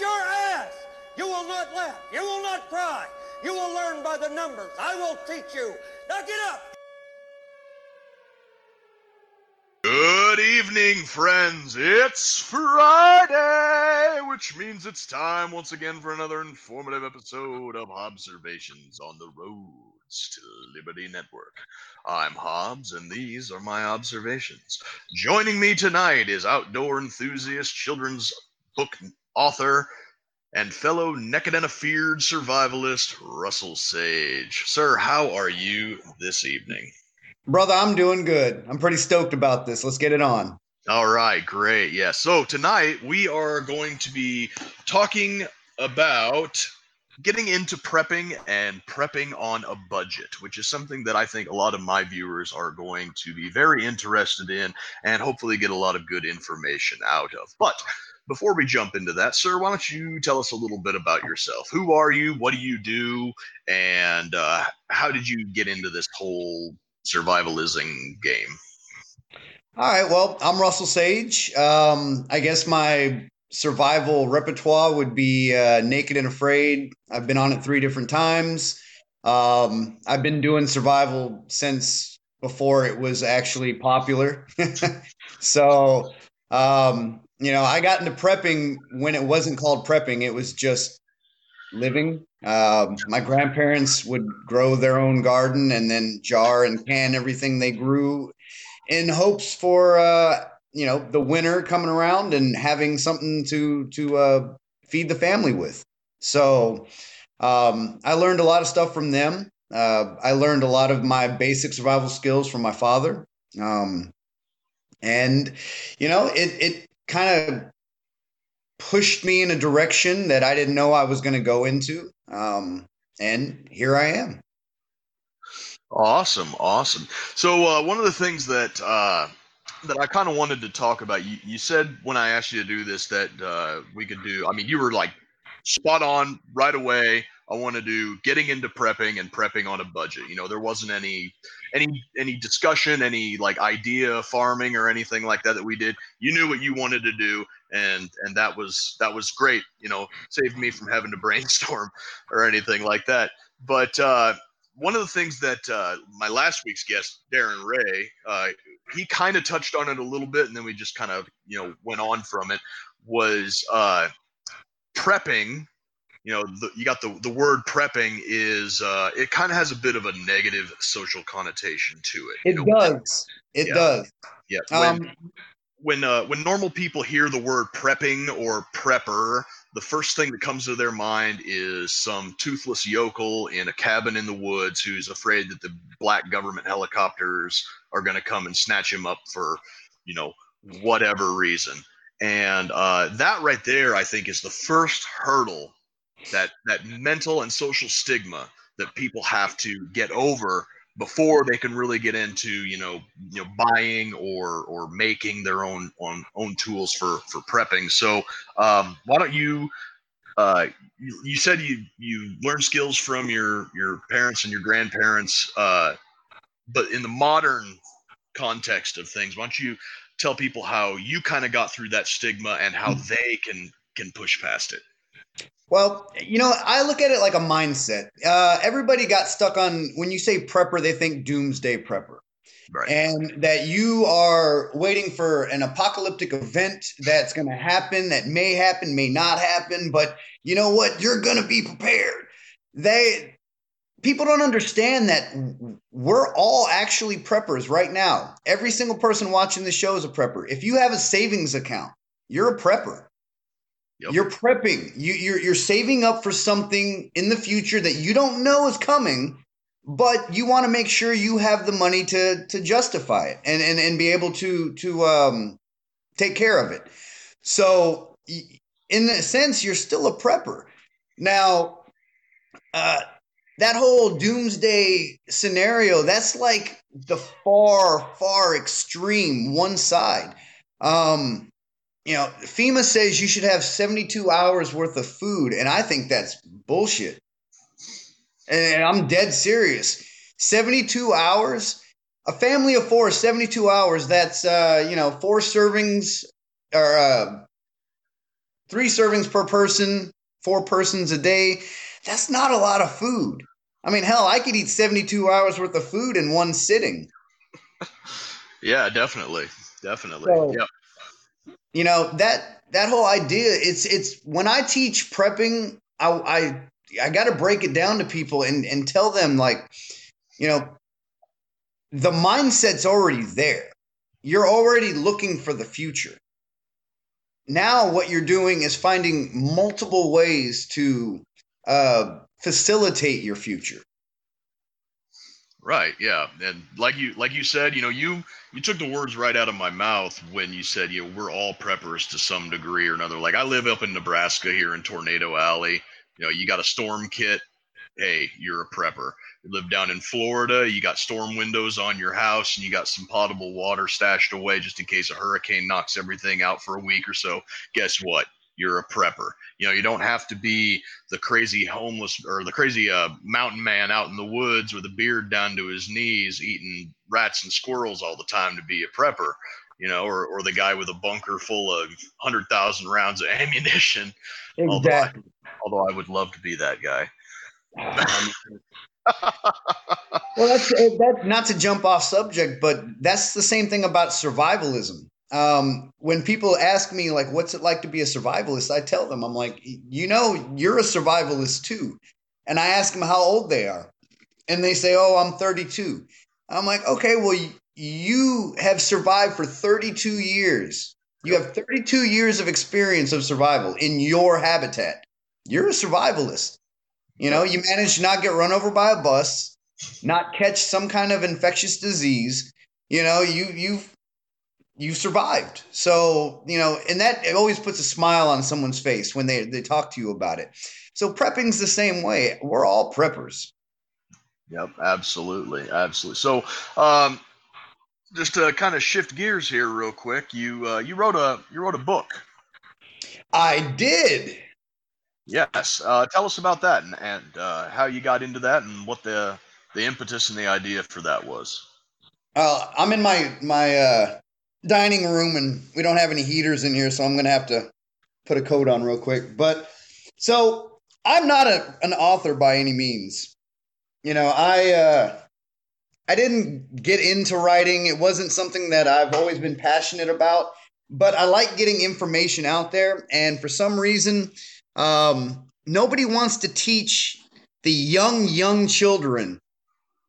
your ass. You will not laugh. You will not cry. You will learn by the numbers. I will teach you. Now get up. Good evening, friends. It's Friday, which means it's time once again for another informative episode of Hobbservations on the Roads to Liberty Network. I'm Hobbs, and these are my observations. Joining me tonight is outdoor enthusiast, children's book author, and fellow Naked and Afraid survivalist, Russel Sage. Sir, how are you this evening? Brother, I'm doing good. I'm pretty stoked about this. Let's get it on. All right, great. Yeah. So tonight we are going to be talking about getting into prepping and prepping on a budget, which is something that I think a lot of my viewers are going to be very interested in and hopefully get a lot of good information out of. But before we jump into that, sir, why don't you tell us a little bit about yourself? Who are you? What do you do? And uh, how did you get into this whole survivalism game? All right. Well, I'm Russel Sage. Um, I guess my survival repertoire would be uh, Naked and Afraid. I've been on it three different times. Um, I've been doing survival since before it was actually popular. so, um, you know, I got into prepping when it wasn't called prepping, it was just living. Um, my grandparents would grow their own garden and then jar and can everything they grew in hopes for uh, you know the winter coming around and having something to to uh, feed the family with. So um, I learned a lot of stuff from them. Uh, I learned a lot of my basic survival skills from my father, um, and you know it it kind of pushed me in a direction that I didn't know I was going to go into. Um, and here I am. Awesome, awesome. So uh, one of the things that uh, that I kind of wanted to talk about, you, you said when I asked you to do this that uh, we could do. I mean, you were like spot on right away. I want to do getting into prepping and prepping on a budget. You know, there wasn't any any any discussion, any like idea farming or anything like that that we did. You knew what you wanted to do, and and that was that was great. You know, saved me from having to brainstorm or anything like that. But uh, one of the things that uh, my last week's guest, Darren Ray, uh, he kind of touched on it a little bit, and then we just kind of you know went on from it. Was uh, prepping you know the, you got the the word prepping is uh, it kind of has a bit of a negative social connotation to it. It know? does. It yeah. does. Yeah. When um, when, uh, when normal people hear the word prepping or prepper, the first thing that comes to their mind is some toothless yokel in a cabin in the woods who's afraid that the black government helicopters are going to come and snatch him up for you know whatever reason. And uh, that right there, I think, is the first hurdle that that mental and social stigma that people have to get over before they can really get into you know you know buying or or making their own own, own tools for for prepping so um, why don't you uh, you, you, said you you learned skills from your your parents and your grandparents uh, but in the modern context of things why don't you tell people how you kind of got through that stigma and how hmm. they can can push past it well, you know, I look at it like a mindset. Uh, everybody got stuck on when you say prepper, they think doomsday prepper. Right. And that you are waiting for an apocalyptic event that's going to happen, that may happen, may not happen, but you know what? You're going to be prepared. They people don't understand that we're all actually preppers right now. Every single person watching the show is a prepper. If you have a savings account, you're a prepper. Yep. You're prepping. You, you're you're saving up for something in the future that you don't know is coming, but you want to make sure you have the money to to justify it and and, and be able to to um, take care of it. So, in a sense, you're still a prepper. Now, uh, that whole doomsday scenario that's like the far far extreme one side. Um, you know, FEMA says you should have 72 hours worth of food, and I think that's bullshit. And I'm dead serious. 72 hours, a family of four, 72 hours, that's, uh, you know, four servings or uh, three servings per person, four persons a day. That's not a lot of food. I mean, hell, I could eat 72 hours worth of food in one sitting. yeah, definitely. Definitely. So, yeah. You know, that that whole idea, it's it's when I teach prepping, I I, I gotta break it down to people and, and tell them like, you know, the mindset's already there. You're already looking for the future. Now, what you're doing is finding multiple ways to uh, facilitate your future. Right. Yeah. And like you like you said, you know, you you took the words right out of my mouth when you said, you know, we're all preppers to some degree or another. Like I live up in Nebraska here in Tornado Alley. You know, you got a storm kit. Hey, you're a prepper. You live down in Florida, you got storm windows on your house and you got some potable water stashed away just in case a hurricane knocks everything out for a week or so. Guess what? You're a prepper. You know, you don't have to be the crazy homeless or the crazy uh, mountain man out in the woods with a beard down to his knees eating rats and squirrels all the time to be a prepper. You know, or, or the guy with a bunker full of hundred thousand rounds of ammunition. Exactly. Although I, although I would love to be that guy. well, that's that's not to jump off subject, but that's the same thing about survivalism um, when people ask me like what's it like to be a survivalist i tell them i'm like you know you're a survivalist too. And i ask them how old they are and they say oh i'm 32 i'm like okay well you have survived for 32 years. You have 32 years of experience of survival in your habitat. You're a survivalist. You know you managed to not get run over by a bus not catch some kind of infectious disease. You know you you've you survived. So, you know, and that it always puts a smile on someone's face when they, they talk to you about it. So prepping's the same way. We're all preppers. Yep, absolutely. Absolutely. So, um, just to kind of shift gears here real quick, you uh, you wrote a you wrote a book. I did. Yes. Uh, tell us about that and, and uh, how you got into that and what the the impetus and the idea for that was. Uh, I'm in my my uh, dining room and we don't have any heaters in here, so I'm gonna have to put a coat on real quick. But so I'm not a, an author by any means. You know, I uh, I didn't get into writing. It wasn't something that I've always been passionate about. But I like getting information out there, and for some reason, um, nobody wants to teach the young young children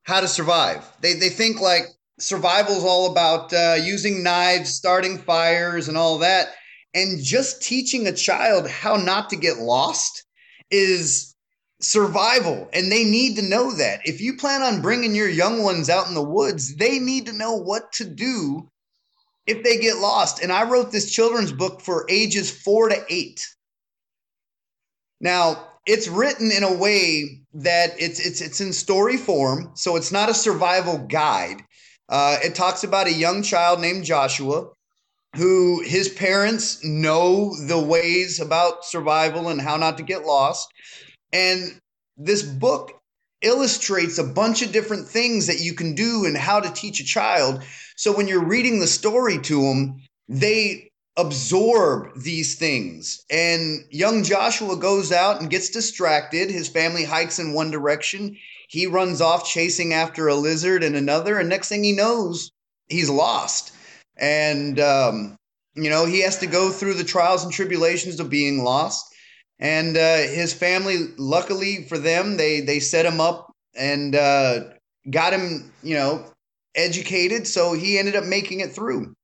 how to survive. They they think like survival is all about uh, using knives, starting fires, and all that. And just teaching a child how not to get lost is survival. And they need to know that. If you plan on bringing your young ones out in the woods, they need to know what to do if they get lost. And I wrote this children's book for ages four to eight. Now, it's written in a way that it's it's it's in story form, so it's not a survival guide. Uh, it talks about a young child named Joshua who his parents know the ways about survival and how not to get lost. And this book illustrates a bunch of different things that you can do and how to teach a child. So when you're reading the story to them, they absorb these things. And young Joshua goes out and gets distracted. His family hikes in one direction. He runs off chasing after a lizard and another, and next thing he knows, he's lost. And um, you know, he has to go through the trials and tribulations of being lost. And uh, his family, luckily for them, they they set him up and uh, got him, you know, educated. So he ended up making it through.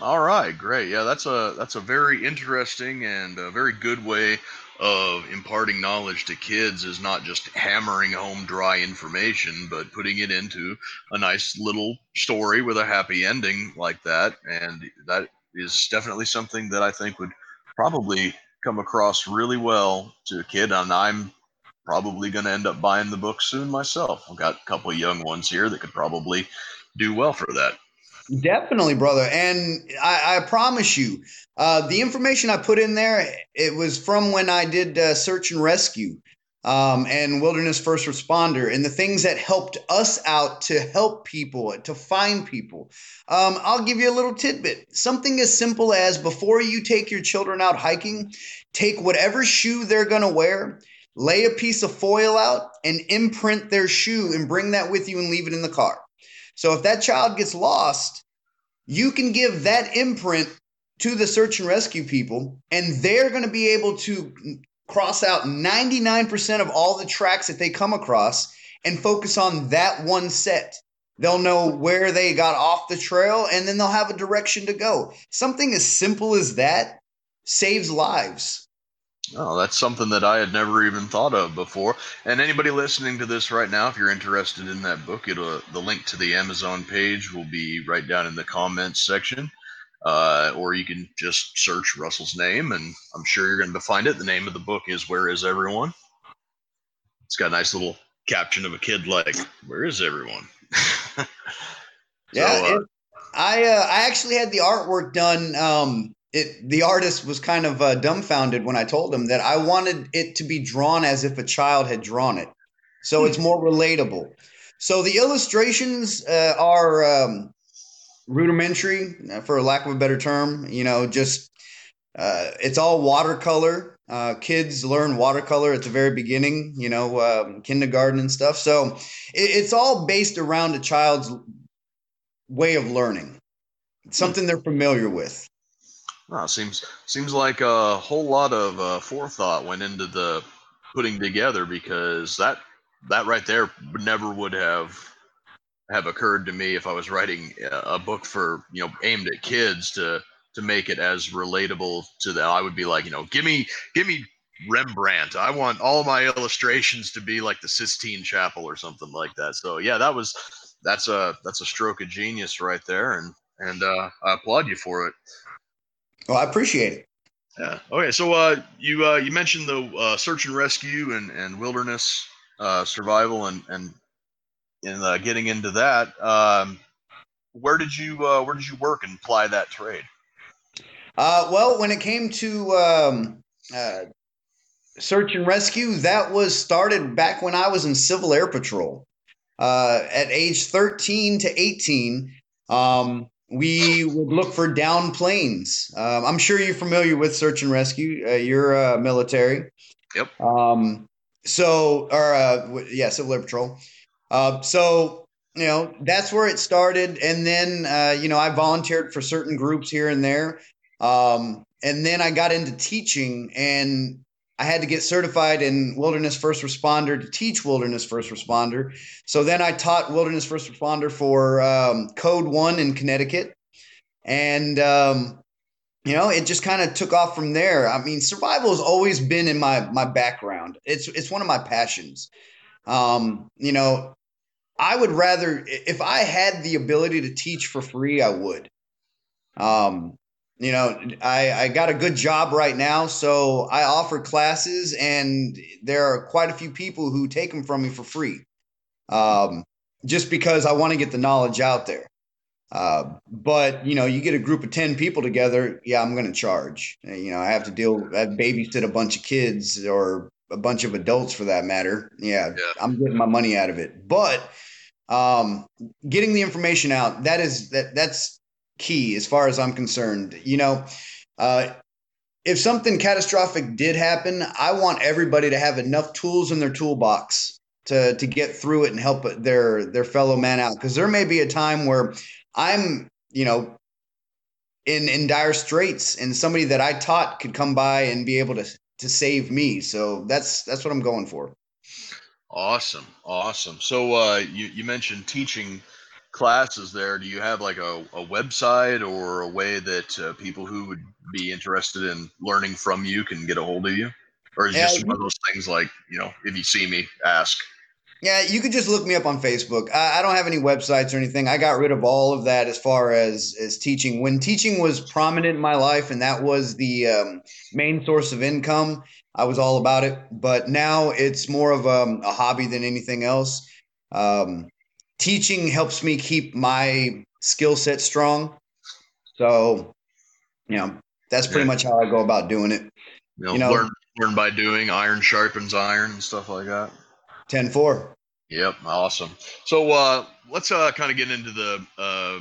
All right, great. Yeah, that's a that's a very interesting and a very good way of imparting knowledge to kids is not just hammering home dry information, but putting it into a nice little story with a happy ending like that. And that is definitely something that I think would probably come across really well to a kid. And I'm probably going to end up buying the book soon myself. I've got a couple young ones here that could probably do well for that. Definitely, brother. And I, I promise you, uh, the information I put in there, it was from when I did uh, search and rescue. um, and wilderness first responder and the things that helped us out to help people, to find people. Um, I'll give you a little tidbit. Something as simple as before you take your children out hiking, take whatever shoe they're going to wear, lay a piece of foil out, and imprint their shoe and bring that with you and leave it in the car. So if that child gets lost, you can give that imprint to the search and rescue people, and they're going to be able to cross out 99% of all the tracks that they come across and focus on that one set. They'll know where they got off the trail and then they'll have a direction to go. Something as simple as that saves lives. Oh, that's something that I had never even thought of before. And anybody listening to this right now, if you're interested in that book, it'll the link to the Amazon page will be right down in the comments section uh, or you can just search Russel's name, and I'm sure you're going to find it. The name of the book is "Where Is Everyone." It's got a nice little caption of a kid like, "Where is everyone?" yeah, so, uh, I uh, I actually had the artwork done. Um, it the artist was kind of uh, dumbfounded when I told him that I wanted it to be drawn as if a child had drawn it, so it's more relatable. So the illustrations uh, are um, rudimentary, uh, for lack of a better term. You know, just uh, it's all watercolor. Uh, kids learn watercolor at the very beginning, you know, um, kindergarten and stuff. So it, it's all based around a child's way of learning, something they're familiar with. Well, seems seems like a whole lot of uh, forethought went into the putting together because that that right there never would have have occurred to me if I was writing a book for you know aimed at kids to to make it as relatable to that. I would be like, you know, give me give me Rembrandt. I want all my illustrations to be like the Sistine Chapel or something like that. So yeah, that was that's a that's a stroke of genius right there, and and uh, I applaud you for it. Well, I appreciate it. Yeah. Okay. So uh, you uh, you mentioned the uh, search and rescue and and wilderness uh, survival and and in uh, getting into that, um, where did you uh, where did you work and apply that trade? Uh, well, when it came to um, uh, search and rescue, that was started back when I was in Civil Air Patrol. Uh, at age 13 to 18, um, we would look for down planes. Um, I'm sure you're familiar with search and rescue. Uh, you're military. Yep. Um, so, or yeah, Civil Air Patrol. Uh, so you know that's where it started, and then uh, you know I volunteered for certain groups here and there, um, and then I got into teaching, and I had to get certified in wilderness first responder to teach wilderness first responder. So then I taught wilderness first responder for um, Code One in Connecticut, and um, you know it just kind of took off from there. I mean, survival has always been in my my background. It's it's one of my passions. Um, you know, I would rather if I had the ability to teach for free, I would. Um, you know, I, I got a good job right now, so I offer classes, and there are quite a few people who take them from me for free, um, just because I want to get the knowledge out there. Uh, but you know, you get a group of ten people together, yeah, I'm going to charge. You know, I have to deal, I babysit a bunch of kids or a bunch of adults for that matter. Yeah, yeah. I'm getting my money out of it, but um, getting the information out that is that that's key as far as I'm concerned. You know, uh, if something catastrophic did happen, I want everybody to have enough tools in their toolbox to to get through it and help their their fellow man out. Because there may be a time where I'm, you know, in in dire straits, and somebody that I taught could come by and be able to to save me. So that's that's what I'm going for. Awesome, awesome. So uh, you you mentioned teaching classes there. Do you have like a, a website or a way that uh, people who would be interested in learning from you can get a hold of you, or is it just one of those things like you know if you see me, ask? Yeah, you could just look me up on Facebook. I, I, don't have any websites or anything. I got rid of all of that as far as as teaching. When teaching was prominent in my life, and that was the um, main source of income, I was all about it. But now it's more of a, um, a hobby than anything else. Um, teaching helps me keep my skill set strong. So, you know, that's pretty much how I go about doing it. You know, you know learn Learn by doing. Iron sharpens iron and stuff like that. 10 4. Yep, awesome. So uh, let's uh, kind of get into the uh,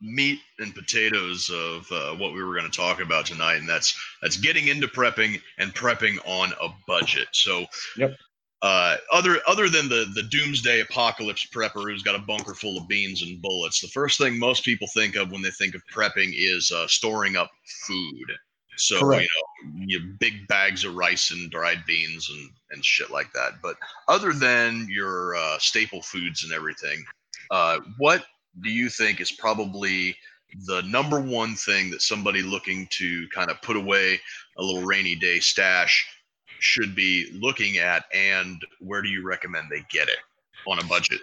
meat and potatoes of uh, what we were going to talk about tonight, and that's that's getting into prepping and prepping on a budget. So, yep. Uh, other other than the the doomsday apocalypse prepper who's got a bunker full of beans and bullets, the first thing most people think of when they think of prepping is uh, storing up food. So Correct. you know, you big bags of rice and dried beans and and shit like that. But other than your uh, staple foods and everything, uh, what do you think is probably the number one thing that somebody looking to kind of put away a little rainy day stash should be looking at, and where do you recommend they get it on a budget?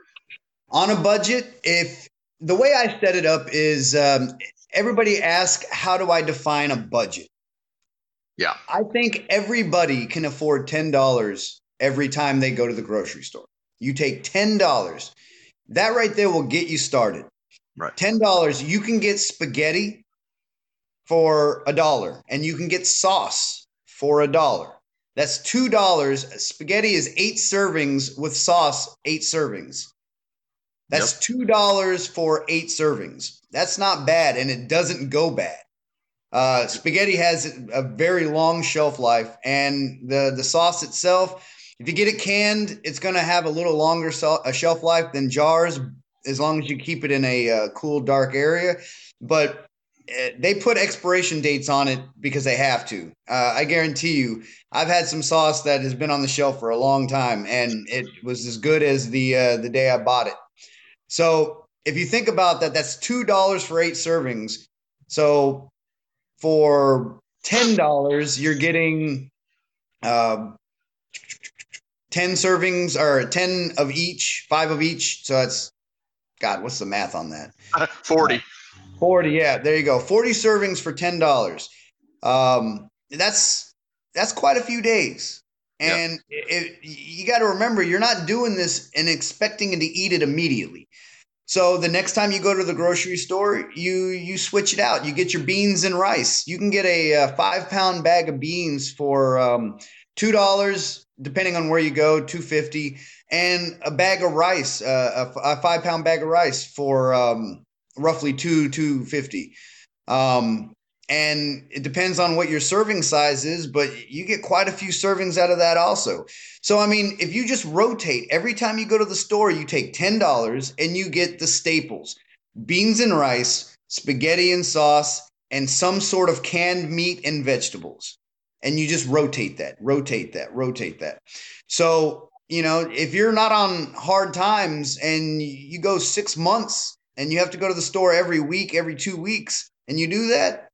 On a budget, if the way I set it up is um, everybody asks, How do I define a budget? Yeah. I think everybody can afford $10 every time they go to the grocery store. You take $10, that right there will get you started. Right. $10, you can get spaghetti for a dollar and you can get sauce for a dollar. That's $2. Spaghetti is eight servings with sauce, eight servings. That's yep. $2 for eight servings. That's not bad and it doesn't go bad. Uh, spaghetti has a very long shelf life, and the the sauce itself, if you get it canned, it's going to have a little longer so, a shelf life than jars, as long as you keep it in a uh, cool, dark area. But they put expiration dates on it because they have to. Uh, I guarantee you, I've had some sauce that has been on the shelf for a long time, and it was as good as the uh, the day I bought it. So if you think about that, that's two dollars for eight servings. So for ten dollars, you're getting uh, ten servings or ten of each, five of each. So that's God. What's the math on that? Forty. Uh, Forty. Yeah, there you go. Forty servings for ten dollars. Um, that's that's quite a few days. And yep. it, you got to remember, you're not doing this and expecting to eat it immediately. So the next time you go to the grocery store, you you switch it out. You get your beans and rice. You can get a, a five pound bag of beans for um, two dollars, depending on where you go, two fifty, and a bag of rice, uh, a, a, five pound bag of rice for um, roughly two two fifty. Um, and it depends on what your serving size is, but you get quite a few servings out of that also. So, I mean, if you just rotate every time you go to the store, you take $10 and you get the staples beans and rice, spaghetti and sauce, and some sort of canned meat and vegetables. And you just rotate that, rotate that, rotate that. So, you know, if you're not on hard times and you go six months and you have to go to the store every week, every two weeks, and you do that,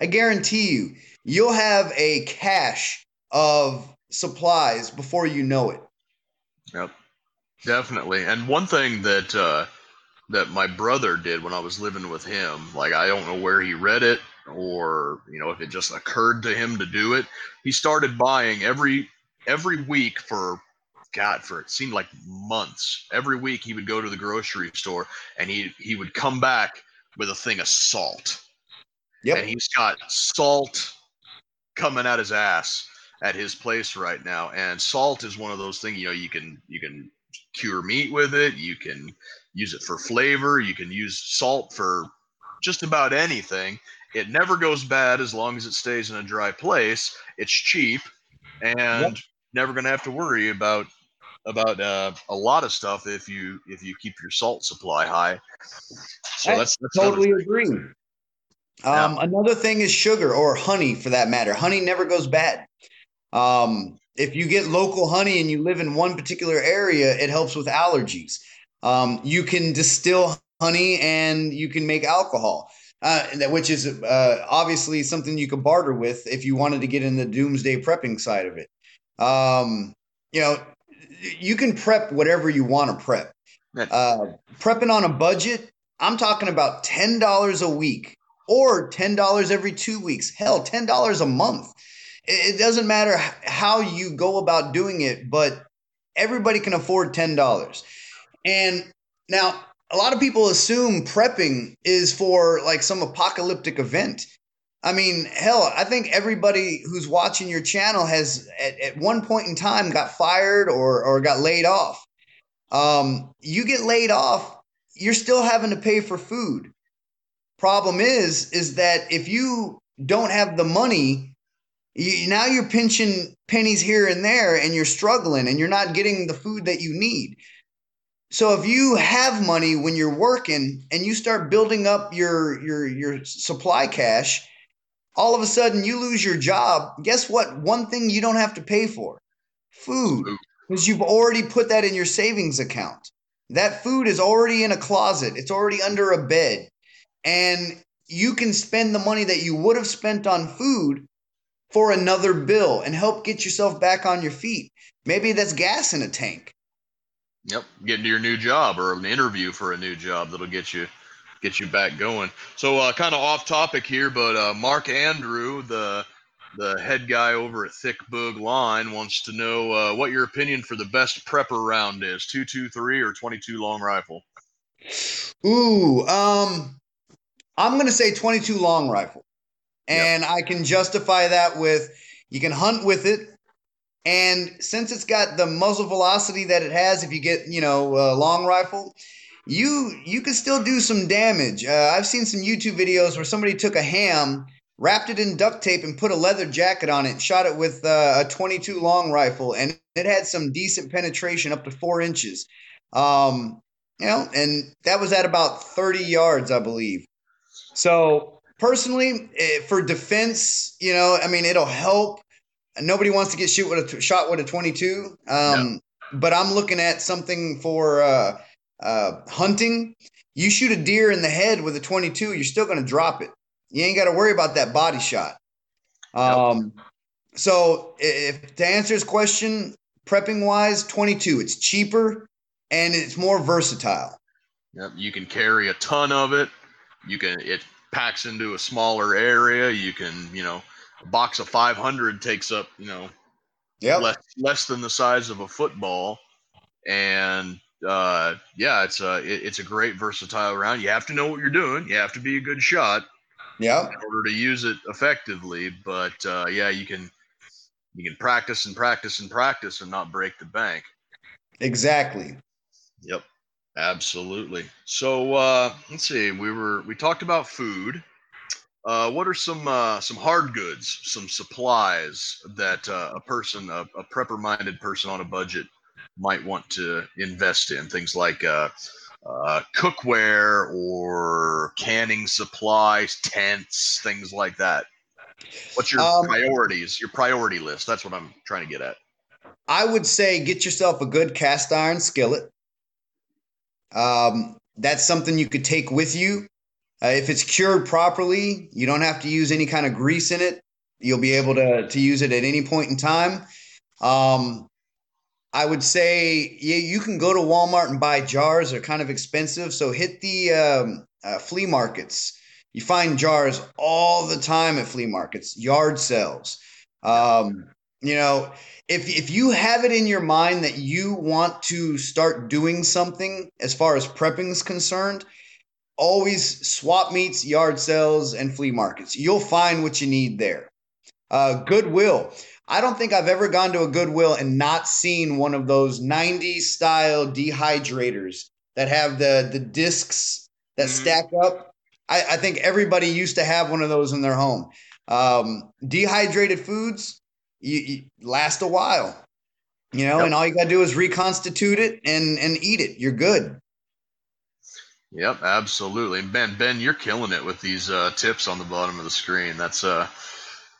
I guarantee you, you'll have a cache of supplies before you know it. Yep, definitely. And one thing that uh, that my brother did when I was living with him, like I don't know where he read it or you know if it just occurred to him to do it. He started buying every every week for God for it seemed like months. Every week he would go to the grocery store and he he would come back with a thing of salt Yep. And he's got salt coming out his ass at his place right now. And salt is one of those things, you know, you can you can cure meat with it, you can use it for flavor, you can use salt for just about anything. It never goes bad as long as it stays in a dry place. It's cheap and yep. never going to have to worry about about uh, a lot of stuff if you if you keep your salt supply high. So I that's, that's totally agree. Um, yeah. Another thing is sugar or honey, for that matter. Honey never goes bad. Um, if you get local honey and you live in one particular area, it helps with allergies. Um, you can distill honey and you can make alcohol, uh, which is uh, obviously something you can barter with if you wanted to get in the doomsday prepping side of it. Um, you know, you can prep whatever you want to prep. Uh, prepping on a budget, I'm talking about $10 a week or $10 every two weeks. Hell, $10 a month. It doesn't matter how you go about doing it, but everybody can afford $10. And now, a lot of people assume prepping is for like some apocalyptic event. I mean, hell, I think everybody who's watching your channel has at, at one point in time got fired or or got laid off. Um, you get laid off, you're still having to pay for food. Problem is, is that if you don't have the money, you, now you're pinching pennies here and there, and you're struggling, and you're not getting the food that you need. So if you have money when you're working and you start building up your your your supply cache, all of a sudden you lose your job. Guess what? One thing you don't have to pay for food because you've already put that in your savings account. That food is already in a closet, it's already under a bed. And you can spend the money that you would have spent on food for another bill and help get yourself back on your feet. Maybe that's gas in a tank. Yep, getting to your new job or an interview for a new job that'll get you get you back going. So, uh, kind of off topic here, but uh, Mark Andrew, the the head guy over at Thick Boog Line, wants to know uh, what your opinion for the best prepper round is: two two three or twenty two long rifle. Ooh, um, I'm gonna say twenty two long rifle, and yep. I can justify that with you can hunt with it. And since it's got the muzzle velocity that it has, if you get, you know, a long rifle, you you can still do some damage. Uh, I've seen some YouTube videos where somebody took a ham, wrapped it in duct tape, and put a leather jacket on it, shot it with uh, a 22 long rifle, and it had some decent penetration up to four inches. Um, you know, and that was at about 30 yards, I believe. So personally, eh, for defense, you know, I mean, it'll help. Nobody wants to get shoot with a shot with a 22. Um, no. But I'm looking at something for. Uh, uh, hunting, you shoot a deer in the head with a 22, you're still going to drop it. You ain't got to worry about that body shot. Um, nope. So, if to answer his question, prepping wise, 22, it's cheaper and it's more versatile. Yep, you can carry a ton of it. You can it packs into a smaller area. You can, you know, a box of 500 takes up, you know, yep. less less than the size of a football, and uh, yeah, it's a it, it's a great versatile round. You have to know what you're doing. You have to be a good shot. Yeah. In order to use it effectively, but uh, yeah, you can you can practice and practice and practice and not break the bank. Exactly. Yep. Absolutely. So uh, let's see. We were we talked about food. Uh, what are some uh, some hard goods, some supplies that uh, a person, a, a prepper-minded person on a budget, might want to invest in things like uh, uh, cookware or canning supplies, tents, things like that. What's your um, priorities? Your priority list. That's what I'm trying to get at. I would say get yourself a good cast iron skillet. Um, that's something you could take with you. Uh, if it's cured properly, you don't have to use any kind of grease in it. You'll be able to to use it at any point in time. Um, I would say yeah, you can go to Walmart and buy jars. They're kind of expensive, so hit the um, uh, flea markets. You find jars all the time at flea markets, yard sales. Um, you know, if if you have it in your mind that you want to start doing something as far as prepping is concerned, always swap meets, yard sales, and flea markets. You'll find what you need there. Uh, Goodwill. I don't think I've ever gone to a Goodwill and not seen one of those 90s style dehydrators that have the the discs that mm-hmm. stack up. I, I, think everybody used to have one of those in their home. Um, dehydrated foods you, you last a while, you know, yep. and all you got to do is reconstitute it and and eat it. You're good. Yep, absolutely. Ben, Ben, you're killing it with these uh, tips on the bottom of the screen. That's uh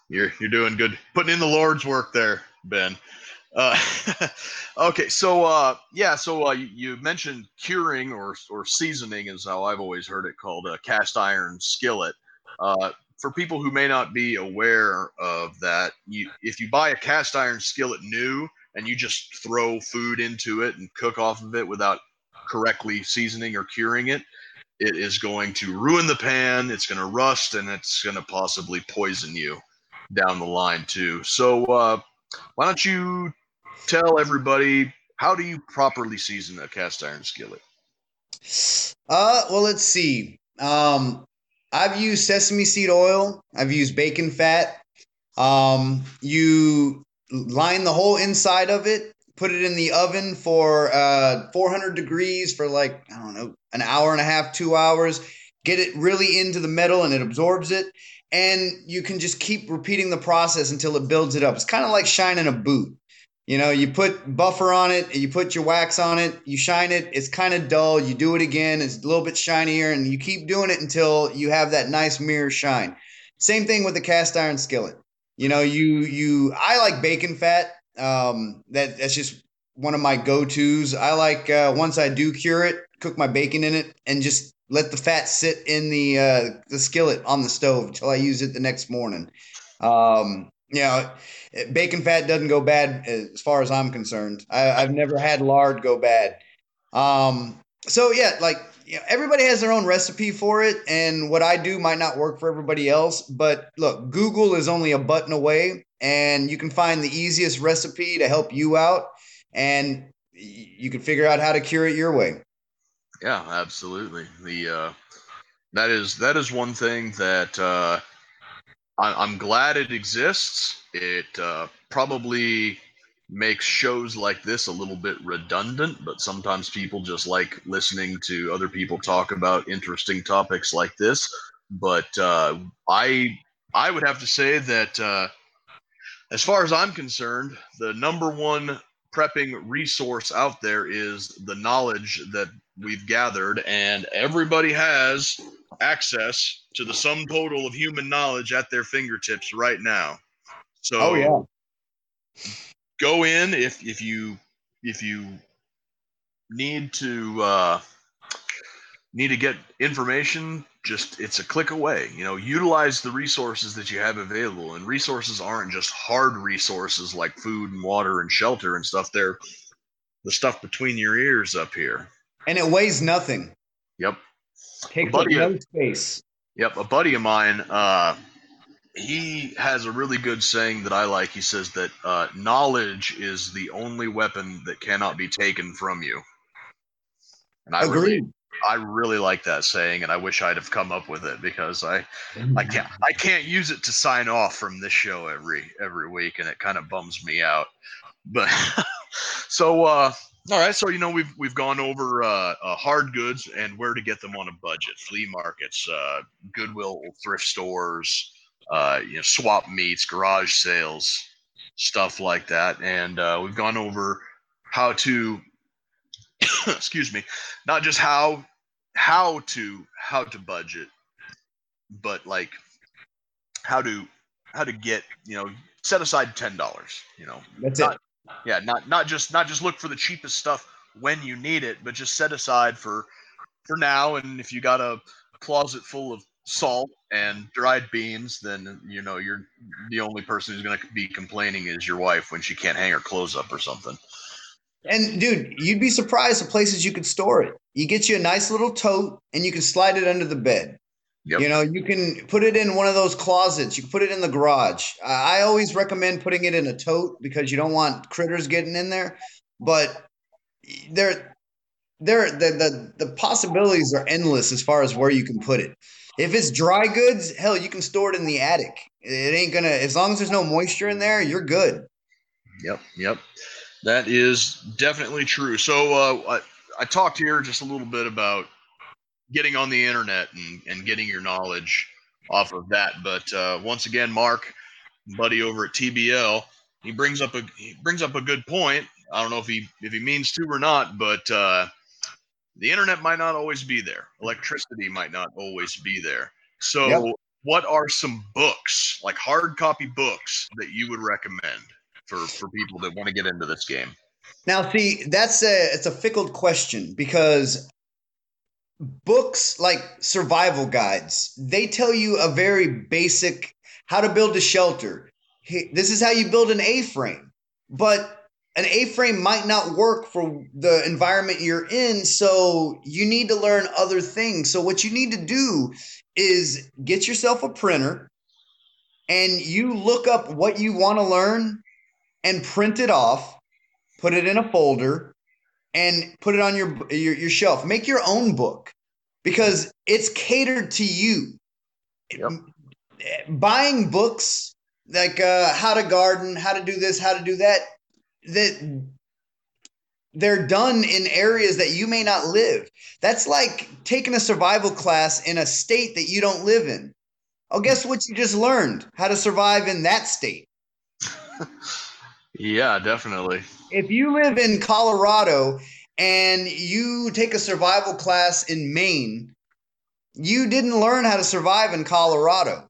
you're you're doing good, putting in the Lord's work there, Ben. Uh, okay, so uh, yeah, so uh, you, you, mentioned curing or or seasoning is how I've always heard it called a cast iron skillet. Uh, for people who may not be aware of that, you if you buy a cast iron skillet new and you just throw food into it and cook off of it without correctly seasoning or curing it, it is going to ruin the pan. It's going to rust and it's going to possibly poison you down the line too. So uh, why don't you tell everybody how do you properly season a cast iron skillet? Uh, well, let's see. Um, I've used sesame seed oil. I've used bacon fat. Um, you line the whole inside of it, put it in the oven for uh, 400 degrees for like, I don't know, an hour and a half, two hours. Get it really into the metal and it absorbs it. And you can just keep repeating the process until it builds it up. It's kind of like shining a boot. You know, you put buffer on it, you put your wax on it, you shine it, it's kind of dull. You do it again, it's a little bit shinier, and you keep doing it until you have that nice mirror shine. Same thing with the cast iron skillet. You know, you you I like bacon fat. Um, that that's just one of my go-tos. I like uh, once I do cure it, cook my bacon in it, and just let the fat sit in the uh, the skillet on the stove until I use it the next morning. Um, you know, bacon fat doesn't go bad as far as I'm concerned. I, have never had lard go bad. Um, so yeah, like you know, everybody has their own recipe for it, and what I do might not work for everybody else. But look, Google is only a button away, and you can find the easiest recipe to help you out, and you can figure out how to cure it your way. Yeah, absolutely. The uh, that is that is one thing that. Uh, I, am glad it exists. It uh, probably makes shows like this a little bit redundant, but sometimes people just like listening to other people talk about interesting topics like this. But uh, I I would have to say that uh, as far as I'm concerned, the number one prepping resource out there is the knowledge that we've gathered, and everybody has access to the sum total of human knowledge at their fingertips right now. So, oh yeah, go in if if you if you need to uh, need to get information. Just it's a click away. You know, utilize the resources that you have available, and resources aren't just hard resources like food and water and shelter and stuff. They're the stuff between your ears up here. And it weighs nothing. Yep. Takes up no space. Yep, a buddy of mine, uh, he has a really good saying that I like. He says that uh, knowledge is the only weapon that cannot be taken from you. And I agree. really, I really like that saying, and I wish I'd have come up with it because I, I can't, I can't use it to sign off from this show every every week, and it kind of bums me out. But so, uh, all right, so you know we've we've gone over uh, uh, hard goods and where to get them on a budget, flea markets, uh, Goodwill, thrift stores, uh, you know, swap meets, garage sales, stuff like that, and uh, we've gone over how to, excuse me, not just how how to how to budget, but like how to how to get you know set aside ten dollars, you know, that's not, it yeah, not not just not just look for the cheapest stuff when you need it, but just set aside for for now. And if you got a closet full of salt and dried beans, then you know you're the only person who's going to be complaining is your wife when she can't hang her clothes up or something. And dude, you'd be surprised the places you could store it. You get you a nice little tote and you can slide it under the bed. Yep. You know, you can put it in one of those closets. You can put it in the garage. I always recommend putting it in a tote because you don't want critters getting in there. But there, there, the, the the possibilities are endless as far as where you can put it. If it's dry goods, hell, you can store it in the attic. It ain't gonna as long as there's no moisture in there, you're good. Yep, yep, that is definitely true. So uh, I, I talked here just a little bit about getting on the internet and, and getting your knowledge off of that. But uh, once again, Mark, buddy over at TBL, he brings up a he brings up a good point. I don't know if he if he means to or not, but uh, the internet might not always be there. Electricity might not always be there. So, yep. what are some books, like hard copy books, that you would recommend for for people that want to get into this game? Now, see, that's a it's a fickle question because books like survival guides, they tell you a very basic how to build a shelter. This is how you build an A frame. But an A frame might not work for the environment you're in. So you need to learn other things. So, what you need to do is get yourself a printer and you look up what you want to learn and print it off, put it in a folder, and put it on your, your, your shelf. Make your own book because it's catered to you. yep. buying books like uh, how to garden, how to do this, how to do that, that they're done in areas that you may not live. That's like taking a survival class in a state that you don't live in. Oh, guess what you just learned? How to survive in that state. yeah, definitely. If you live in Colorado and you take a survival class in Maine, you didn't learn how to survive in Colorado.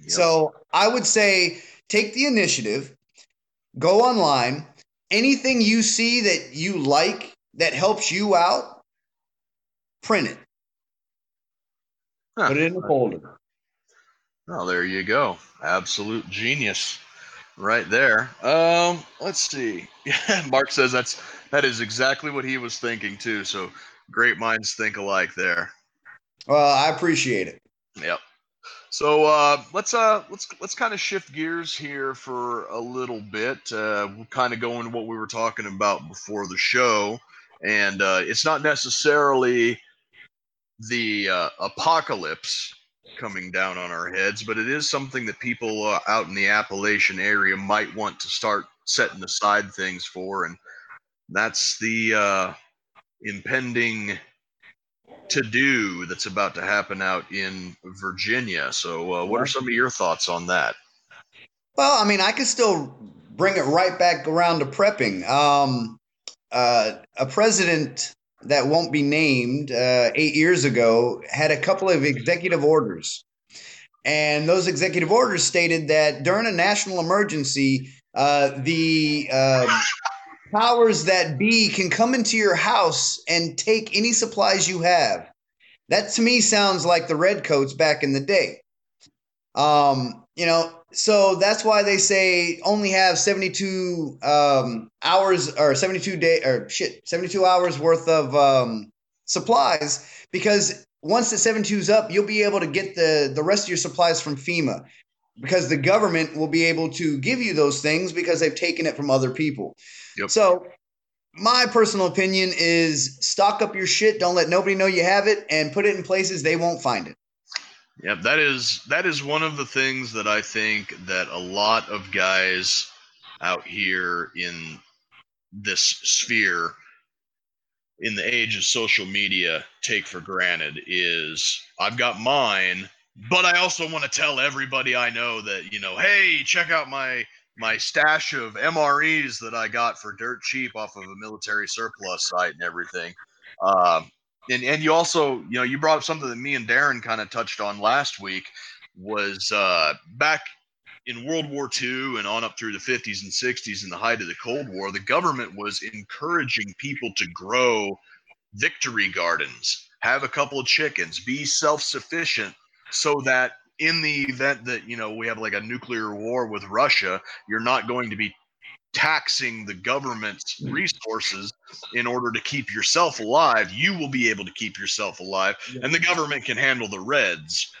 Yep. So I would say take the initiative, go online, anything you see that you like that helps you out, print it. Huh. Put it in a folder. Oh, there you go. Absolute genius right there. Um, let's see. Mark says that's that is exactly what he was thinking too. So great minds think alike there. Well, I appreciate it. Yep. So uh, let's uh, let's let's kind of shift gears here for a little bit. Uh, we'll kind of go into what we were talking about before the show, and uh, it's not necessarily the uh, apocalypse coming down on our heads, but it is something that people uh, out in the Appalachian area might want to start setting aside things for, and that's the uh, impending to do that's about to happen out in Virginia. So, uh, what are some of your thoughts on that? Well, I mean, I could still bring it right back around to prepping. Um, uh, a president that won't be named uh, eight years ago had a couple of executive orders. And those executive orders stated that during a national emergency, uh, the um, powers that be can come into your house and take any supplies you have. That to me sounds like the redcoats back in the day. Um, you know, so that's why they say only have 72 um, hours or 72 day or shit, 72 hours worth of um, supplies because once the 72 is up, you'll be able to get the the rest of your supplies from FEMA because the government will be able to give you those things because they've taken it from other people. Yep. So, my personal opinion is stock up your shit. Don't let nobody know you have it, and put it in places they won't find it. Yep, that is that is one of the things that I think that a lot of guys out here in this sphere in the age of social media take for granted is I've got mine, but I also want to tell everybody I know that, you know, hey, check out my my stash of MREs that I got for dirt cheap off of a military surplus site and everything. Um, and and you also, you know, you brought up something that me and Darren kind of touched on last week was uh, back in World War II and on up through the 50s and 60s in the height of the Cold War, the government was encouraging people to grow victory gardens, have a couple of chickens, be self-sufficient so that in the event that you know we have like a nuclear war with Russia, you're not going to be taxing the government's resources in order to keep yourself alive. You will be able to keep yourself alive, and the government can handle the Reds.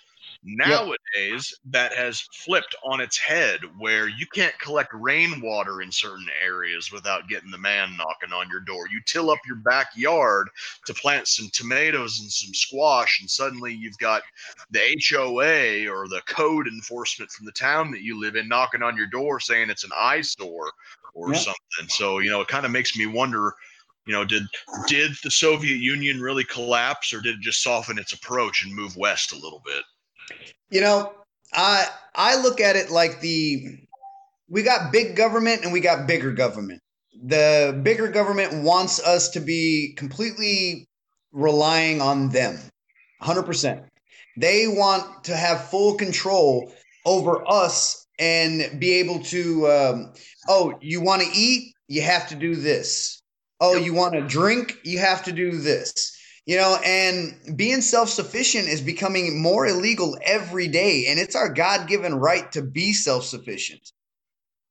Nowadays, yep. that has flipped on its head where you can't collect rainwater in certain areas without getting the man knocking on your door. You till up your backyard to plant some tomatoes and some squash, and suddenly you've got the HOA or the code enforcement from the town that you live in knocking on your door saying it's an eyesore or yep. something. So, you know, it kind of makes me wonder you know did did the soviet union really collapse or did it just soften its approach and move west a little bit you know, I I look at it like the we got big government and we got bigger government. The bigger government wants us to be completely relying on them. 100%. They want to have full control over us and be able to um, oh, you want to eat, you have to do this. Oh, you want to drink, you have to do this. You know and being self-sufficient is becoming more illegal every day and it's our god-given right to be self-sufficient.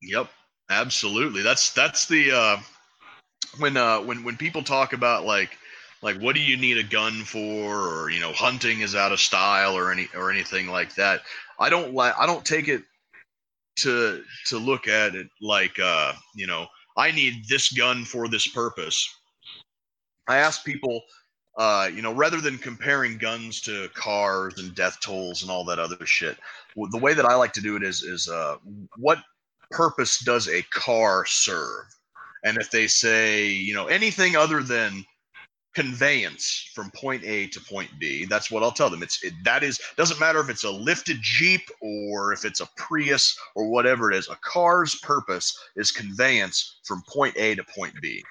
Yep absolutely. That's that's the uh when uh when when people talk about like like what do you need a gun for? Or you know hunting is out of style or any or anything like that. I don't like i don't take it to to look at it like uh you know i need this gun for this purpose i ask people uh, you know, rather than comparing guns to cars and death tolls and all that other shit, the way that I like to do it is is uh, what purpose does a car serve? And if they say, you know, anything other than conveyance from point A to point B. That's what I'll tell them. It's it, that is doesn't matter if it's a lifted Jeep or if it's a Prius or whatever it is. A car's purpose is conveyance from point A to point B.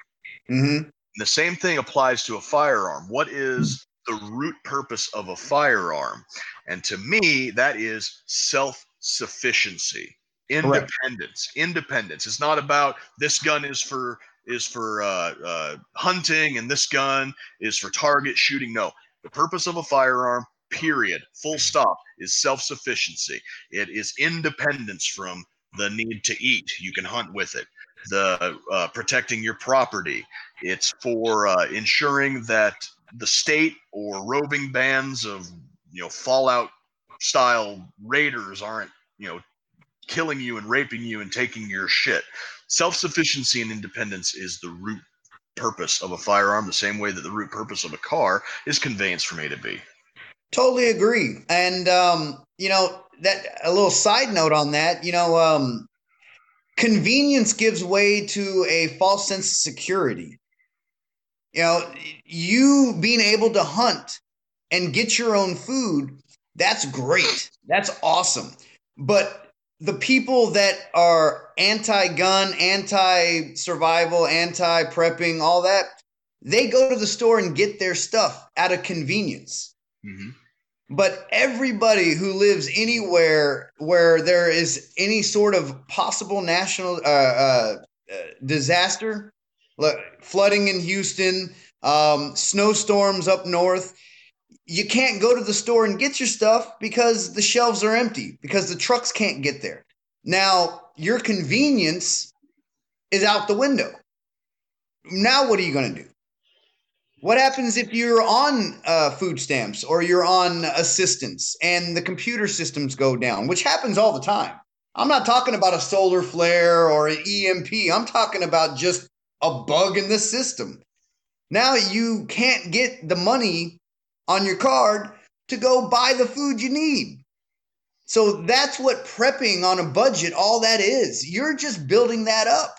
Mm-hmm. The same thing applies to a firearm. What is the root purpose of a firearm? And to me, that is self sufficiency, independence. Independence. It's not about this gun is for is for uh, uh, hunting and this gun is for target shooting. No, the purpose of a firearm, period, full stop, is self sufficiency. It is independence from the need to eat. You can hunt with it. The uh, protecting your property. It's for uh, ensuring that the state or roving bands of you know Fallout style raiders aren't you know killing you and raping you and taking your shit self sufficiency and independence is the root purpose of a firearm, the same way that the root purpose of a car is conveyance from A to B. Totally agree. And, um, you know, that a little side note on that, you know, um, convenience gives way to a false sense of security. You know, you being able to hunt and get your own food, that's great. That's awesome. But the people that are anti-gun, anti-survival, anti-prepping, all that, they go to the store and get their stuff out of convenience. Mm-hmm. But everybody who lives anywhere where there is any sort of possible national uh, uh, uh disaster, like flooding in Houston, um, snowstorms up north, you can't go to the store and get your stuff because the shelves are empty because the trucks can't get there. Now, your convenience is out the window. Now, what are you going to do? What happens if you're on uh, food stamps or you're on assistance and the computer systems go down, which happens all the time? I'm not talking about a solar flare or an EMP. I'm talking about just a bug in the system. Now you can't get the money on your card to go buy the food you need. So that's what prepping on a budget, all that is. You're just building that up.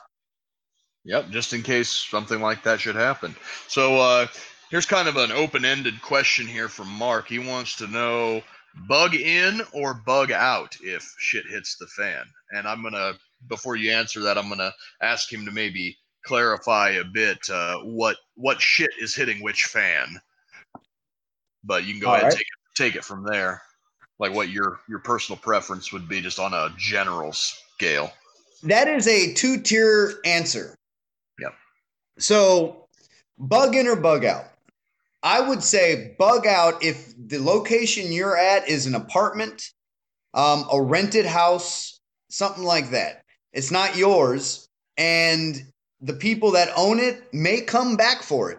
Yep, just in case something like that should happen. So uh, here's kind of an open ended question here from Mark. He wants to know bug in or bug out if shit hits the fan. And I'm going to, before you answer that, I'm going to ask him to maybe clarify a bit uh, what what shit is hitting which fan but you can go All ahead right. and take take it from there. Like what your your personal preference would be, just on a general scale. That is a two tier answer. Yep. So, bug in or bug out. I would say bug out if the location you're at is an apartment, um, a rented house, something like that. It's not yours, and the people that own it may come back for it.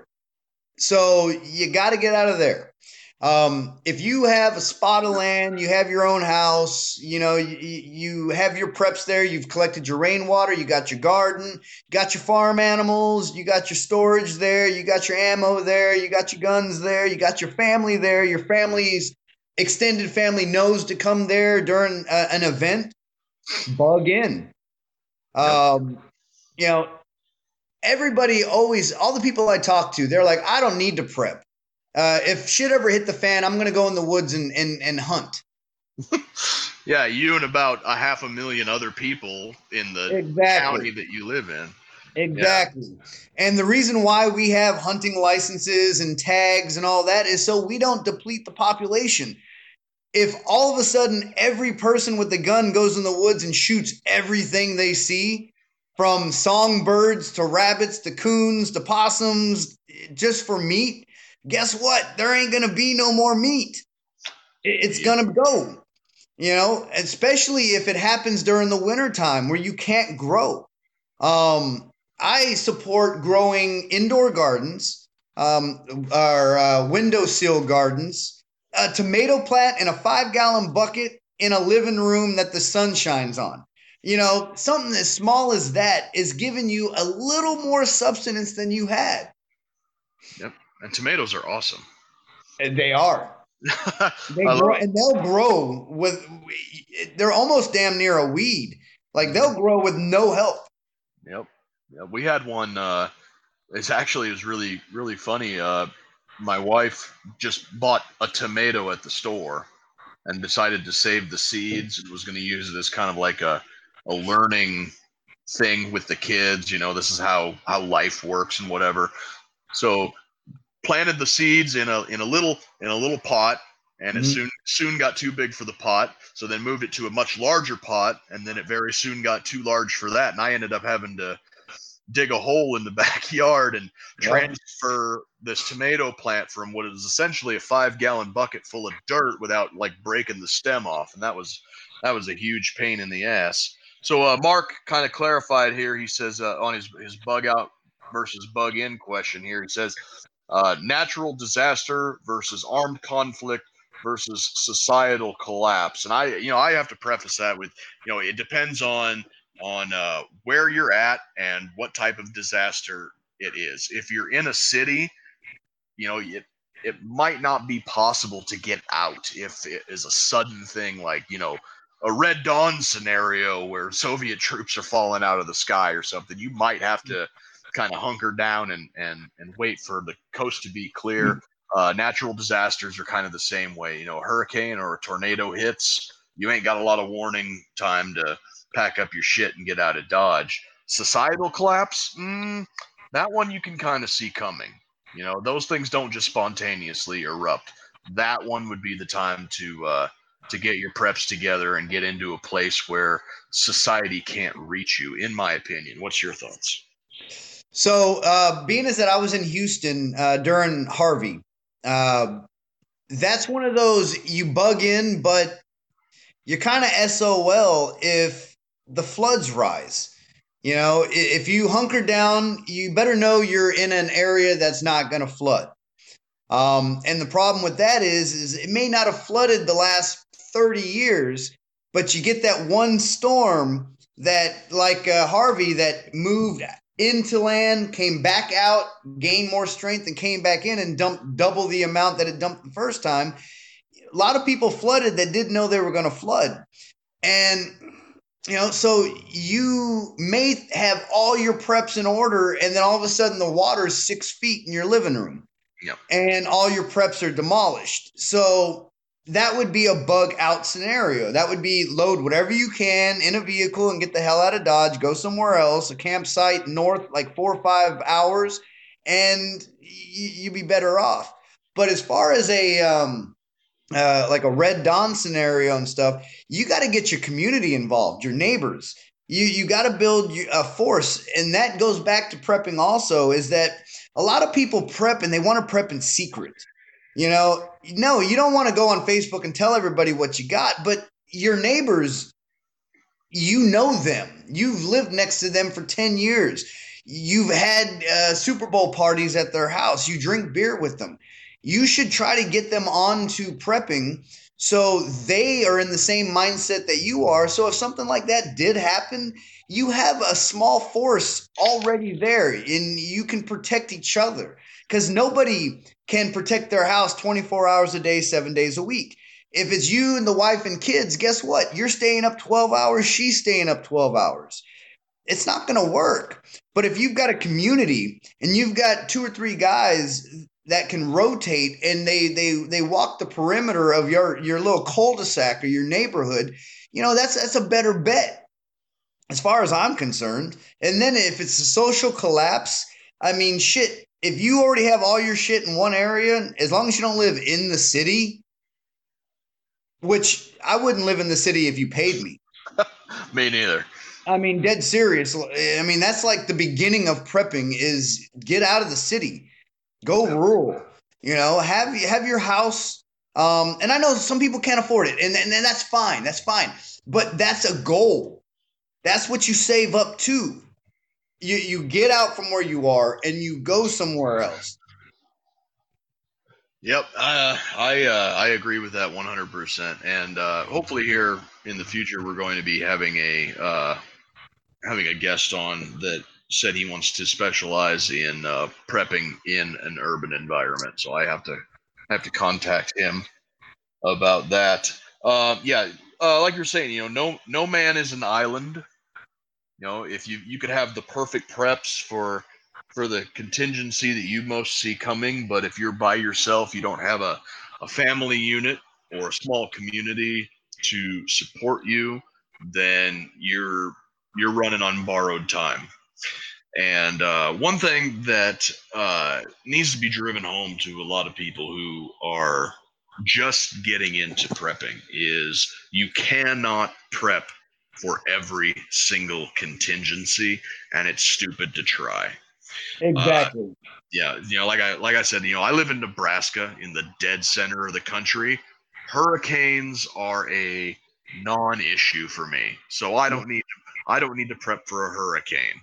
So you got to get out of there. Um, if you have a spot of land, you have your own house, you know, you, you have your preps there, you've collected your rainwater, you got your garden, you got your farm animals, you got your storage there, you got your ammo there, you got your guns there, you got your family there, your family's extended family knows to come there during uh, an event, bug in. Um, you know, everybody always, all the people I talk to, they're like, I don't need to prep. Uh, if shit ever hit the fan, I'm going to go in the woods and, and, and hunt. yeah, you and about a half a million other people in the exactly. county that you live in. Exactly. Yeah. And the reason why we have hunting licenses and tags and all that is so we don't deplete the population. If all of a sudden every person with a gun goes in the woods and shoots everything they see, from songbirds to rabbits to coons to possums, just for meat, guess what? There ain't to be no more meat. It's yeah. to go, you know, especially if it happens during the wintertime where you can't grow. Um, I support growing indoor gardens, um, or uh, windowsill gardens, a tomato plant in a five gallon bucket in a living room that the sun shines on. You know, something as small as that is giving you a little more substance than you had. Yep. And tomatoes are awesome. And they are. they grow, and they'll grow with. They're almost damn near a weed. Like they'll grow with no help. Yep. Yeah, we had one. Uh, it's actually it was really really funny. Uh, my wife just bought a tomato at the store and decided to save the seeds and was going to use it as kind of like a a learning thing with the kids. You know, this is how how life works and whatever. So planted the seeds in a in a little in a little pot and it mm-hmm. soon soon got too big for the pot so then moved it to a much larger pot and then it very soon got too large for that and i ended up having to dig a hole in the backyard and yeah. transfer this tomato plant from what is essentially a five gallon bucket full of dirt without like breaking the stem off and that was that was a huge pain in the ass so uh, mark kind of clarified here he says uh, on his his bug out versus bug in question here he says uh, natural disaster versus armed conflict versus societal collapse and i you know i have to preface that with you know it depends on on uh, where you're at and what type of disaster it is. If you're in a city, you know, it, it might not be possible to get out if it is a sudden thing like, you know, a Red Dawn scenario where Soviet troops are falling out of the sky or something. You might have to kind of hunker down and, and, and wait for the coast to be clear. Hmm. Uh, natural disasters are kind of the same way. You know, a hurricane or a tornado hits, you ain't got a lot of warning time to pack up your shit and get out of Dodge. Societal collapse, mm, that one you can kind of see coming. You know, those things don't just spontaneously erupt. That one would be the time to uh, to get your preps together and get into a place where society can't reach you. In my opinion, what's your thoughts? So, uh, being as that I was in Houston uh, during Harvey, uh, that's one of those you bug in, but you're kind of SOL if the floods rise. You know, if you hunker down, you better know you're in an area that's not going to flood. Um, and the problem with that is, is it may not have flooded the last 30 years, but you get that one storm that, like uh, Harvey, that moved into land, came back out, gained more strength, and came back in and dumped double the amount that it dumped the first time. A lot of people flooded that didn't know they were going to flood. And you know, so you may have all your preps in order, and then all of a sudden the water is six feet in your living room. Yep. And all your preps are demolished. So that would be a bug out scenario. That would be load whatever you can in a vehicle and get the hell out of Dodge, go somewhere else, a campsite north, like four or five hours, and you'd be better off. But as far as a um, uh, like a red dawn scenario and stuff you got to get your community involved your neighbors you you got to build a force and that goes back to prepping also is that a lot of people prep and they want to prep in secret you know no you don't want to go on facebook and tell everybody what you got but your neighbors you know them. You've lived next to them for 10 years. You've had uh, super bowl parties at their house. You drink beer with them. You should try to get them onto prepping so they are in the same mindset that you are. So if something like that did happen, you have a small force already there and you can protect each other because nobody can protect their house 24 hours a day, seven days a week. If it's you and the wife and kids, guess what? You're staying up 12 hours, she's staying up 12 hours. It's not going to work. But if you've got a community and you've got two or three guys that can rotate and they they they walk the perimeter of your your little cul-de-sac or your neighborhood you know that's that's a better bet as far as i'm concerned and then if it's a social collapse i mean shit if you already have all your shit in one area as long as you don't live in the city which i wouldn't live in the city if you paid me me neither i mean dead serious i mean that's like the beginning of prepping is get out of the city Go rural. You know, have have your house. Um, and I know some people can't afford it, and, and, and that's fine. That's fine. But that's a goal. That's what you save up to. You you get out from where you are and you go somewhere else. Yep, uh, I uh, I agree with that 100%. And uh, hopefully here in the future we're going to be having a uh, having a guest on that said he wants to specialize in uh, prepping in an urban environment. So I have to have to contact him about that. Uh, yeah, like you're saying, you know, no no man is an island. You know, if you you could have the perfect preps for for the contingency that you most see coming, but if you're by yourself, you don't have a, a family unit or a small community to support you, then you're you're running on borrowed time. And uh, one thing that uh, needs to be driven home to a lot of people who are just getting into prepping is you cannot prep for every single contingency, and it's stupid to try. Exactly. Uh, yeah, you know, like I like I said, you know, I live in Nebraska, in the dead center of the country. Hurricanes are a non-issue for me, so I don't need I don't need to prep for a hurricane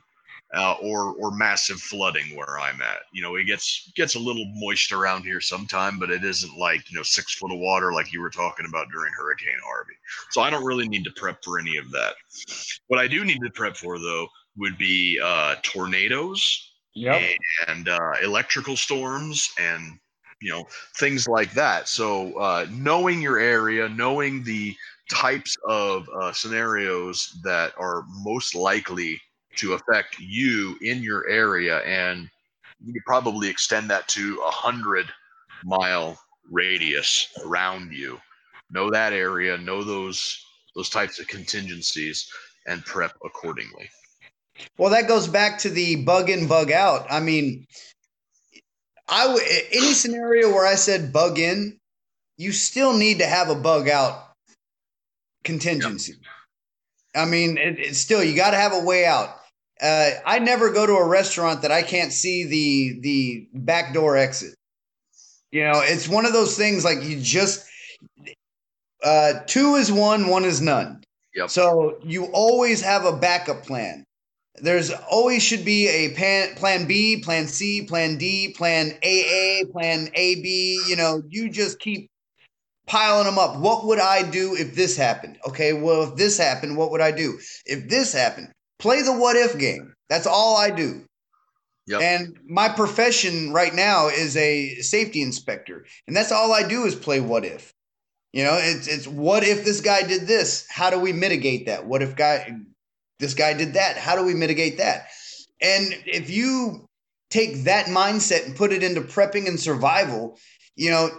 uh, or or massive flooding where I'm at. You know, it gets gets a little moist around here sometime, but it isn't like you know six foot of water like you were talking about during Hurricane Harvey. So I don't really need to prep for any of that. What I do need to prep for though would be uh, tornadoes yep. and uh, electrical storms and you know things like that. So uh, knowing your area, knowing the types of uh, scenarios that are most likely to affect you in your area and you could probably extend that to a hundred mile radius around you. Know that area know those those types of contingencies and prep accordingly. Well that goes back to the bug in bug out. I mean i w- any scenario where i said bug in you still need to have a bug out contingency. Yep. i mean it, it's still you got to have a way out uh, I never go to a restaurant that I can't see the the back door exit. You know, it's one of those things like you just uh, two is one, one is none. Yep. So you always have a backup plan. There's always should be a plan, plan B, plan C, plan D, plan AA, plan AB. You know, you just keep piling them up. What would I do if this happened? Okay, well, if this happened, what would I do? If this happened, play the what if game. That's all I do. Yep. And my profession right now is a safety inspector, and that's all I do is play what if. You know, it's it's what if this guy did this? How do we mitigate that? What if guy this guy did that? How do we mitigate that? And if you take that mindset and put it into prepping and survival, you know,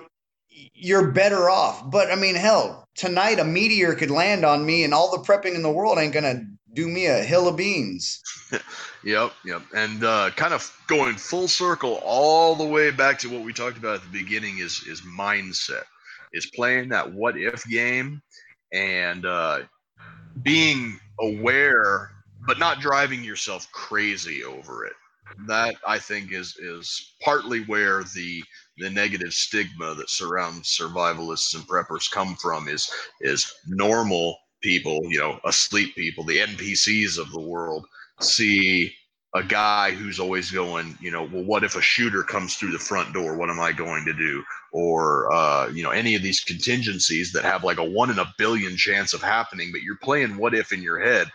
you're better off. But I mean, hell, tonight a meteor could land on me and all the prepping in the world ain't gonna do me a hill of beans. yep, yep. And uh, kind of going full circle all the way back to what we talked about at the beginning is is mindset, is playing that what if game and uh, being aware, but not driving yourself crazy over it. That I think is is partly where the the negative stigma that surrounds survivalists and preppers come from is is normal people, you know, asleep people, the NPCs of the world, see a guy who's always going, you know, well, what if a shooter comes through the front door? What am I going to do? Or, uh, you know, any of these contingencies that have like a one in a billion chance of happening, but you're playing what if in your head.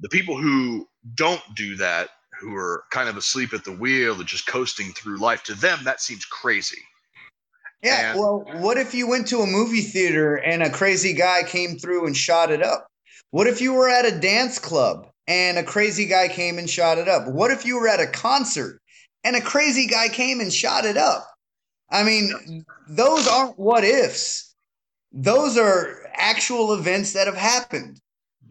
The people who don't do that, who are kind of asleep at the wheel and just coasting through life, to them, that seems crazy. Yeah. And, well, what if you went to a movie theater and a crazy guy came through and shot it up? What if you were at a dance club and a crazy guy came and shot it up? What if you were at a concert and a crazy guy came and shot it up? I mean, those aren't what ifs. Those are actual events that have happened.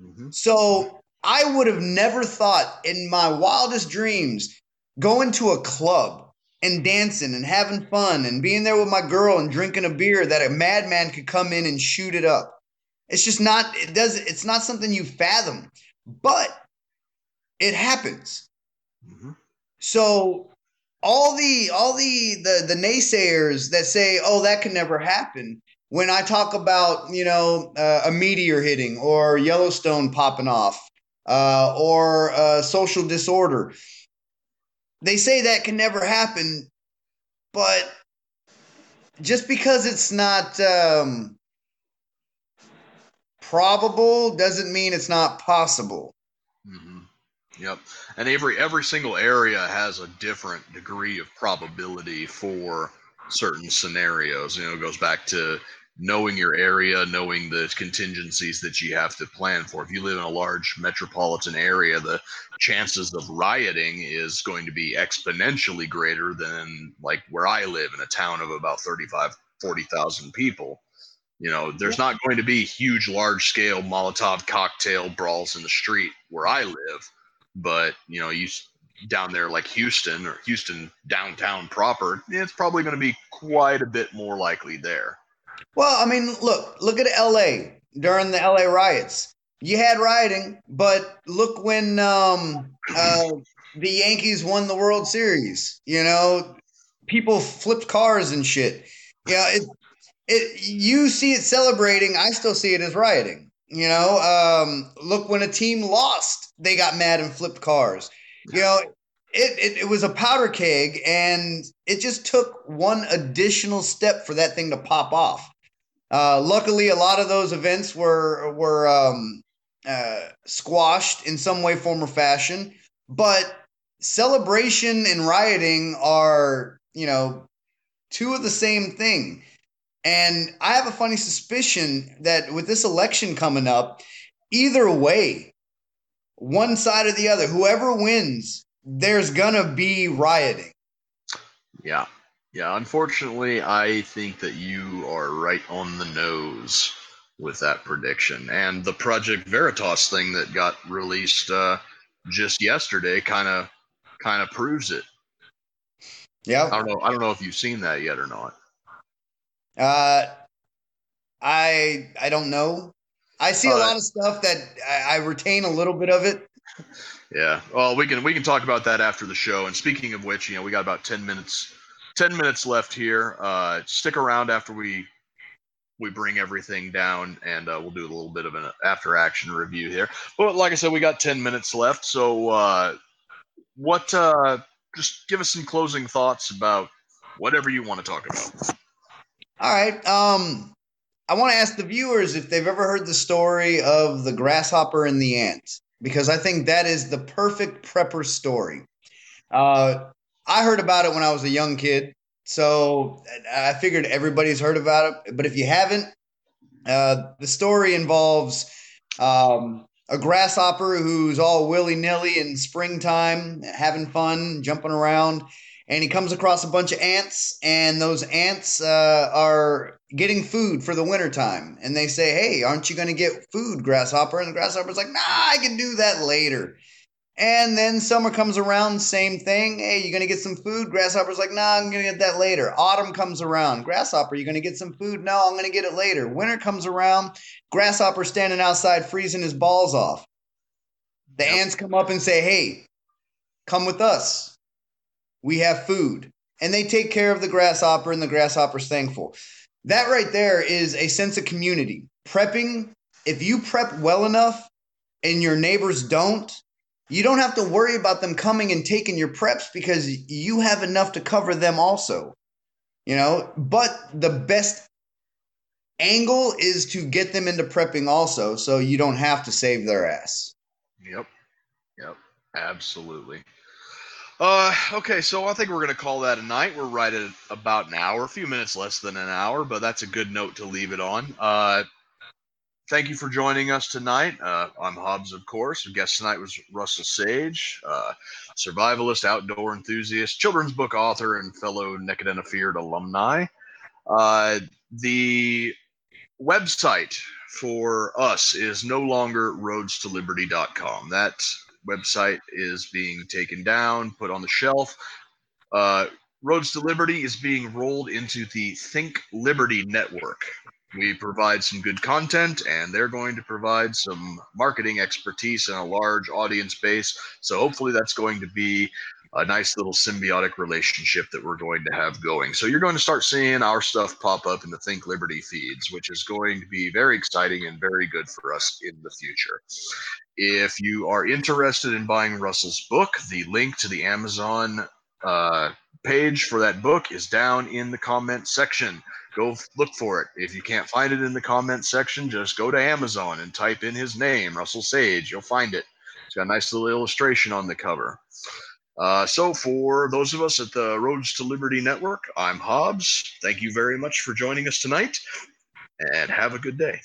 Mm-hmm. So I would have never thought in my wildest dreams going to a club and dancing and having fun and being there with my girl and drinking a beer that a madman could come in and shoot it up. It's just not it does it's not something you fathom, but it happens. Mm-hmm. So all the all the, the the naysayers that say, "Oh, that can never happen," when I talk about you know uh, a meteor hitting or Yellowstone popping off uh, or uh, social disorder, they say that can never happen, but just because it's not um, probable doesn't mean it's not possible. Mm-hmm. Yep. And every every single area has a different degree of probability for certain scenarios. You know, it goes back to knowing your area, knowing the contingencies that you have to plan for. If you live in a large metropolitan area, the chances of rioting is going to be exponentially greater than like where I live in a town of about 35, 40,000 people. You know, there's not going to be huge, large scale Molotov cocktail brawls in the street where I live, but you know, you down there like Houston or Houston downtown proper, it's probably going to be quite a bit more likely there. Well, I mean, look, look at LA during the LA riots. You had rioting, but look when um, uh, the Yankees won the World Series. You know, people flipped cars and shit. Yeah, it, it. You see it celebrating. I still see it as rioting. You know, um, look when a team lost, they got mad and flipped cars. You know, it, it, it was a powder keg, and it just took one additional step for that thing to pop off. Uh, luckily, a lot of those events were were um, uh, squashed in some way, form, or fashion. But celebration and rioting are, you know, two of the same thing. And I have a funny suspicion that with this election coming up, either way, one side or the other, whoever wins, there's gonna be rioting. Yeah. Yeah, unfortunately, I think that you are right on the nose with that prediction. And the Project Veritas thing that got released uh, just yesterday kind of kind of proves it. Yeah. I don't know. I don't know if you've seen that yet or not. Uh, I I don't know. I see a lot of stuff that I, I retain a little bit of it. Yeah. Well, we can we can talk about that after the show. And speaking of which, you know, we got about ten minutes 10 minutes left here. Uh, stick around after we we bring everything down and uh, we'll do a little bit of an after action review here. But like I said, we got 10 minutes left. So uh, what uh, just give us some closing thoughts about whatever you want to talk about. All right. Um, I want to ask the viewers if they've ever heard the story of the grasshopper and the ant, because I think that is the perfect prepper story. Uh, I heard about it when I was a young kid, so I figured everybody's heard about it. But if you haven't, uh, the story involves um, a grasshopper who's all willy nilly in springtime, having fun, jumping around, and he comes across a bunch of ants, and those ants uh, are getting food for the wintertime. And they say, Hey, aren't you going to get food, grasshopper? And the grasshopper's like, Nah, I can do that later. And then summer comes around, same thing. Hey, you gonna get some food? Grasshopper's like, nah, I'm gonna get that later. Autumn comes around. Grasshopper, you gonna get some food? No, I'm gonna get it later. Winter comes around. Grasshopper standing outside freezing his balls off. The yep. ants come up and say, hey, come with us. We have food. And they take care of the grasshopper, and the grasshopper's thankful. That right there is a sense of community. Prepping, if you prep well enough and your neighbors don't, you don't have to worry about them coming and taking your preps because you have enough to cover them also. You know, but the best angle is to get them into prepping also so you don't have to save their ass. Yep. Yep. Absolutely. Uh, okay, so I think we're going to call that a night. We're right at about an hour, a few minutes less than an hour, but that's a good note to leave it on. Uh, thank you for joining us tonight. Uh, I'm Hobbs, of course. Our guest tonight was Russel Sage, uh, survivalist, outdoor enthusiast, children's book author, and fellow Naked and Afraid alumni. Uh, the website for us is no longer roadstoliberty.com. That website is being taken down, put on the shelf. Uh, Roads to Liberty is being rolled into the Think Liberty network we provide some good content and they're going to provide some marketing expertise and a large audience base so hopefully that's going to be a nice little symbiotic relationship that we're going to have going so you're going to start seeing our stuff pop up in the think liberty feeds which is going to be very exciting and very good for us in the future if you are interested in buying Russel's book the link to the amazon uh, page for that book is down in the comment section go look for it. If you can't find it in the comment section, just go to Amazon and type in his name, Russel Sage. You'll find it. It's got a nice little illustration on the cover. Uh, so, for those of us at the Roads to Liberty Network, I'm Hobbs. Thank you very much for joining us tonight, and have a good day.